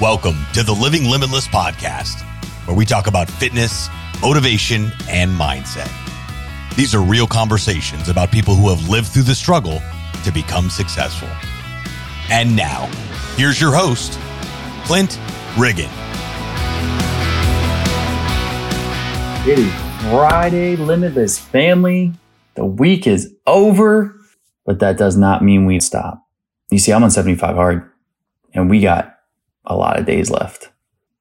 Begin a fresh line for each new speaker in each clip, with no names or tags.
Welcome to the Living Limitless podcast, where we talk about fitness, motivation, and mindset. These are real conversations about people who have lived through the struggle to become successful. And now, here's your host, Clint Riggin.
It is Friday, Limitless family. The week is over, but that does not mean we stop. You see, I'm on 75 hard and we got a lot of days left,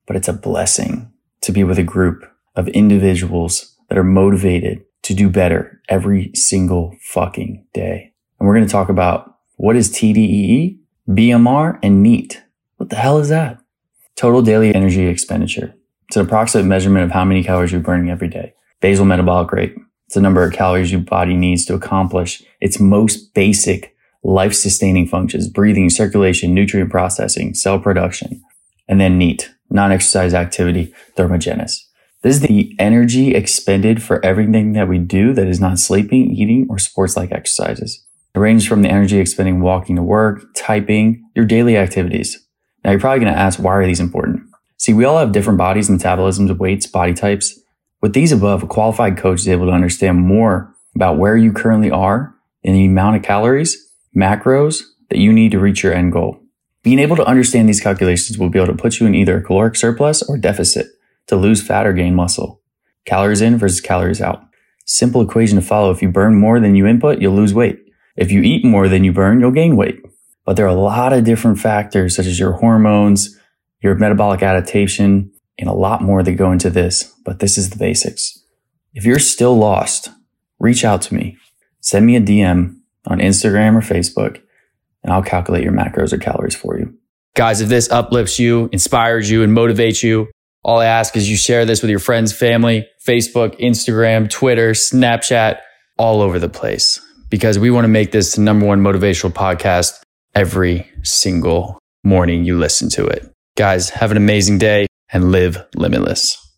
but it's a blessing to be with a group of individuals that are motivated to do better every single fucking day. And we're going to talk about what is TDEE, BMR, and NEAT. What the hell is that? Total daily energy expenditure. It's an approximate measurement of how many calories you're burning every day. Basal metabolic rate. It's the number of calories your body needs to accomplish its most basic life sustaining functions, breathing, circulation, nutrient processing, cell production, and then NEAT, non exercise activity, thermogenesis. This is the energy expended for everything that we do that is not sleeping, eating, or sports like exercises. It ranges from the energy expending walking to work, typing, your daily activities. Now you're probably going to ask, why are these important? See, we all have different bodies, metabolisms, weights, body types. With these above, a qualified coach is able to understand more about where you currently are and the amount of calories macros that you need to reach your end goal. Being able to understand these calculations will be able to put you in either a caloric surplus or deficit to lose fat or gain muscle. Calories in versus calories out. Simple equation to follow. If you burn more than you input, you'll lose weight. If you eat more than you burn, you'll gain weight. But there are a lot of different factors such as your hormones, your metabolic adaptation, and a lot more that go into this. But this is the basics. If you're still lost, reach out to me. Send me a DM on Instagram or Facebook, and I'll calculate your macros or calories for you.
Guys, if this uplifts you, inspires you, and motivates you, all I ask is you share this with your friends, family, Facebook, Instagram, Twitter, Snapchat, all over the place, because we want to make this the number one motivational podcast every single morning you listen to it. Guys, have an amazing day and live limitless.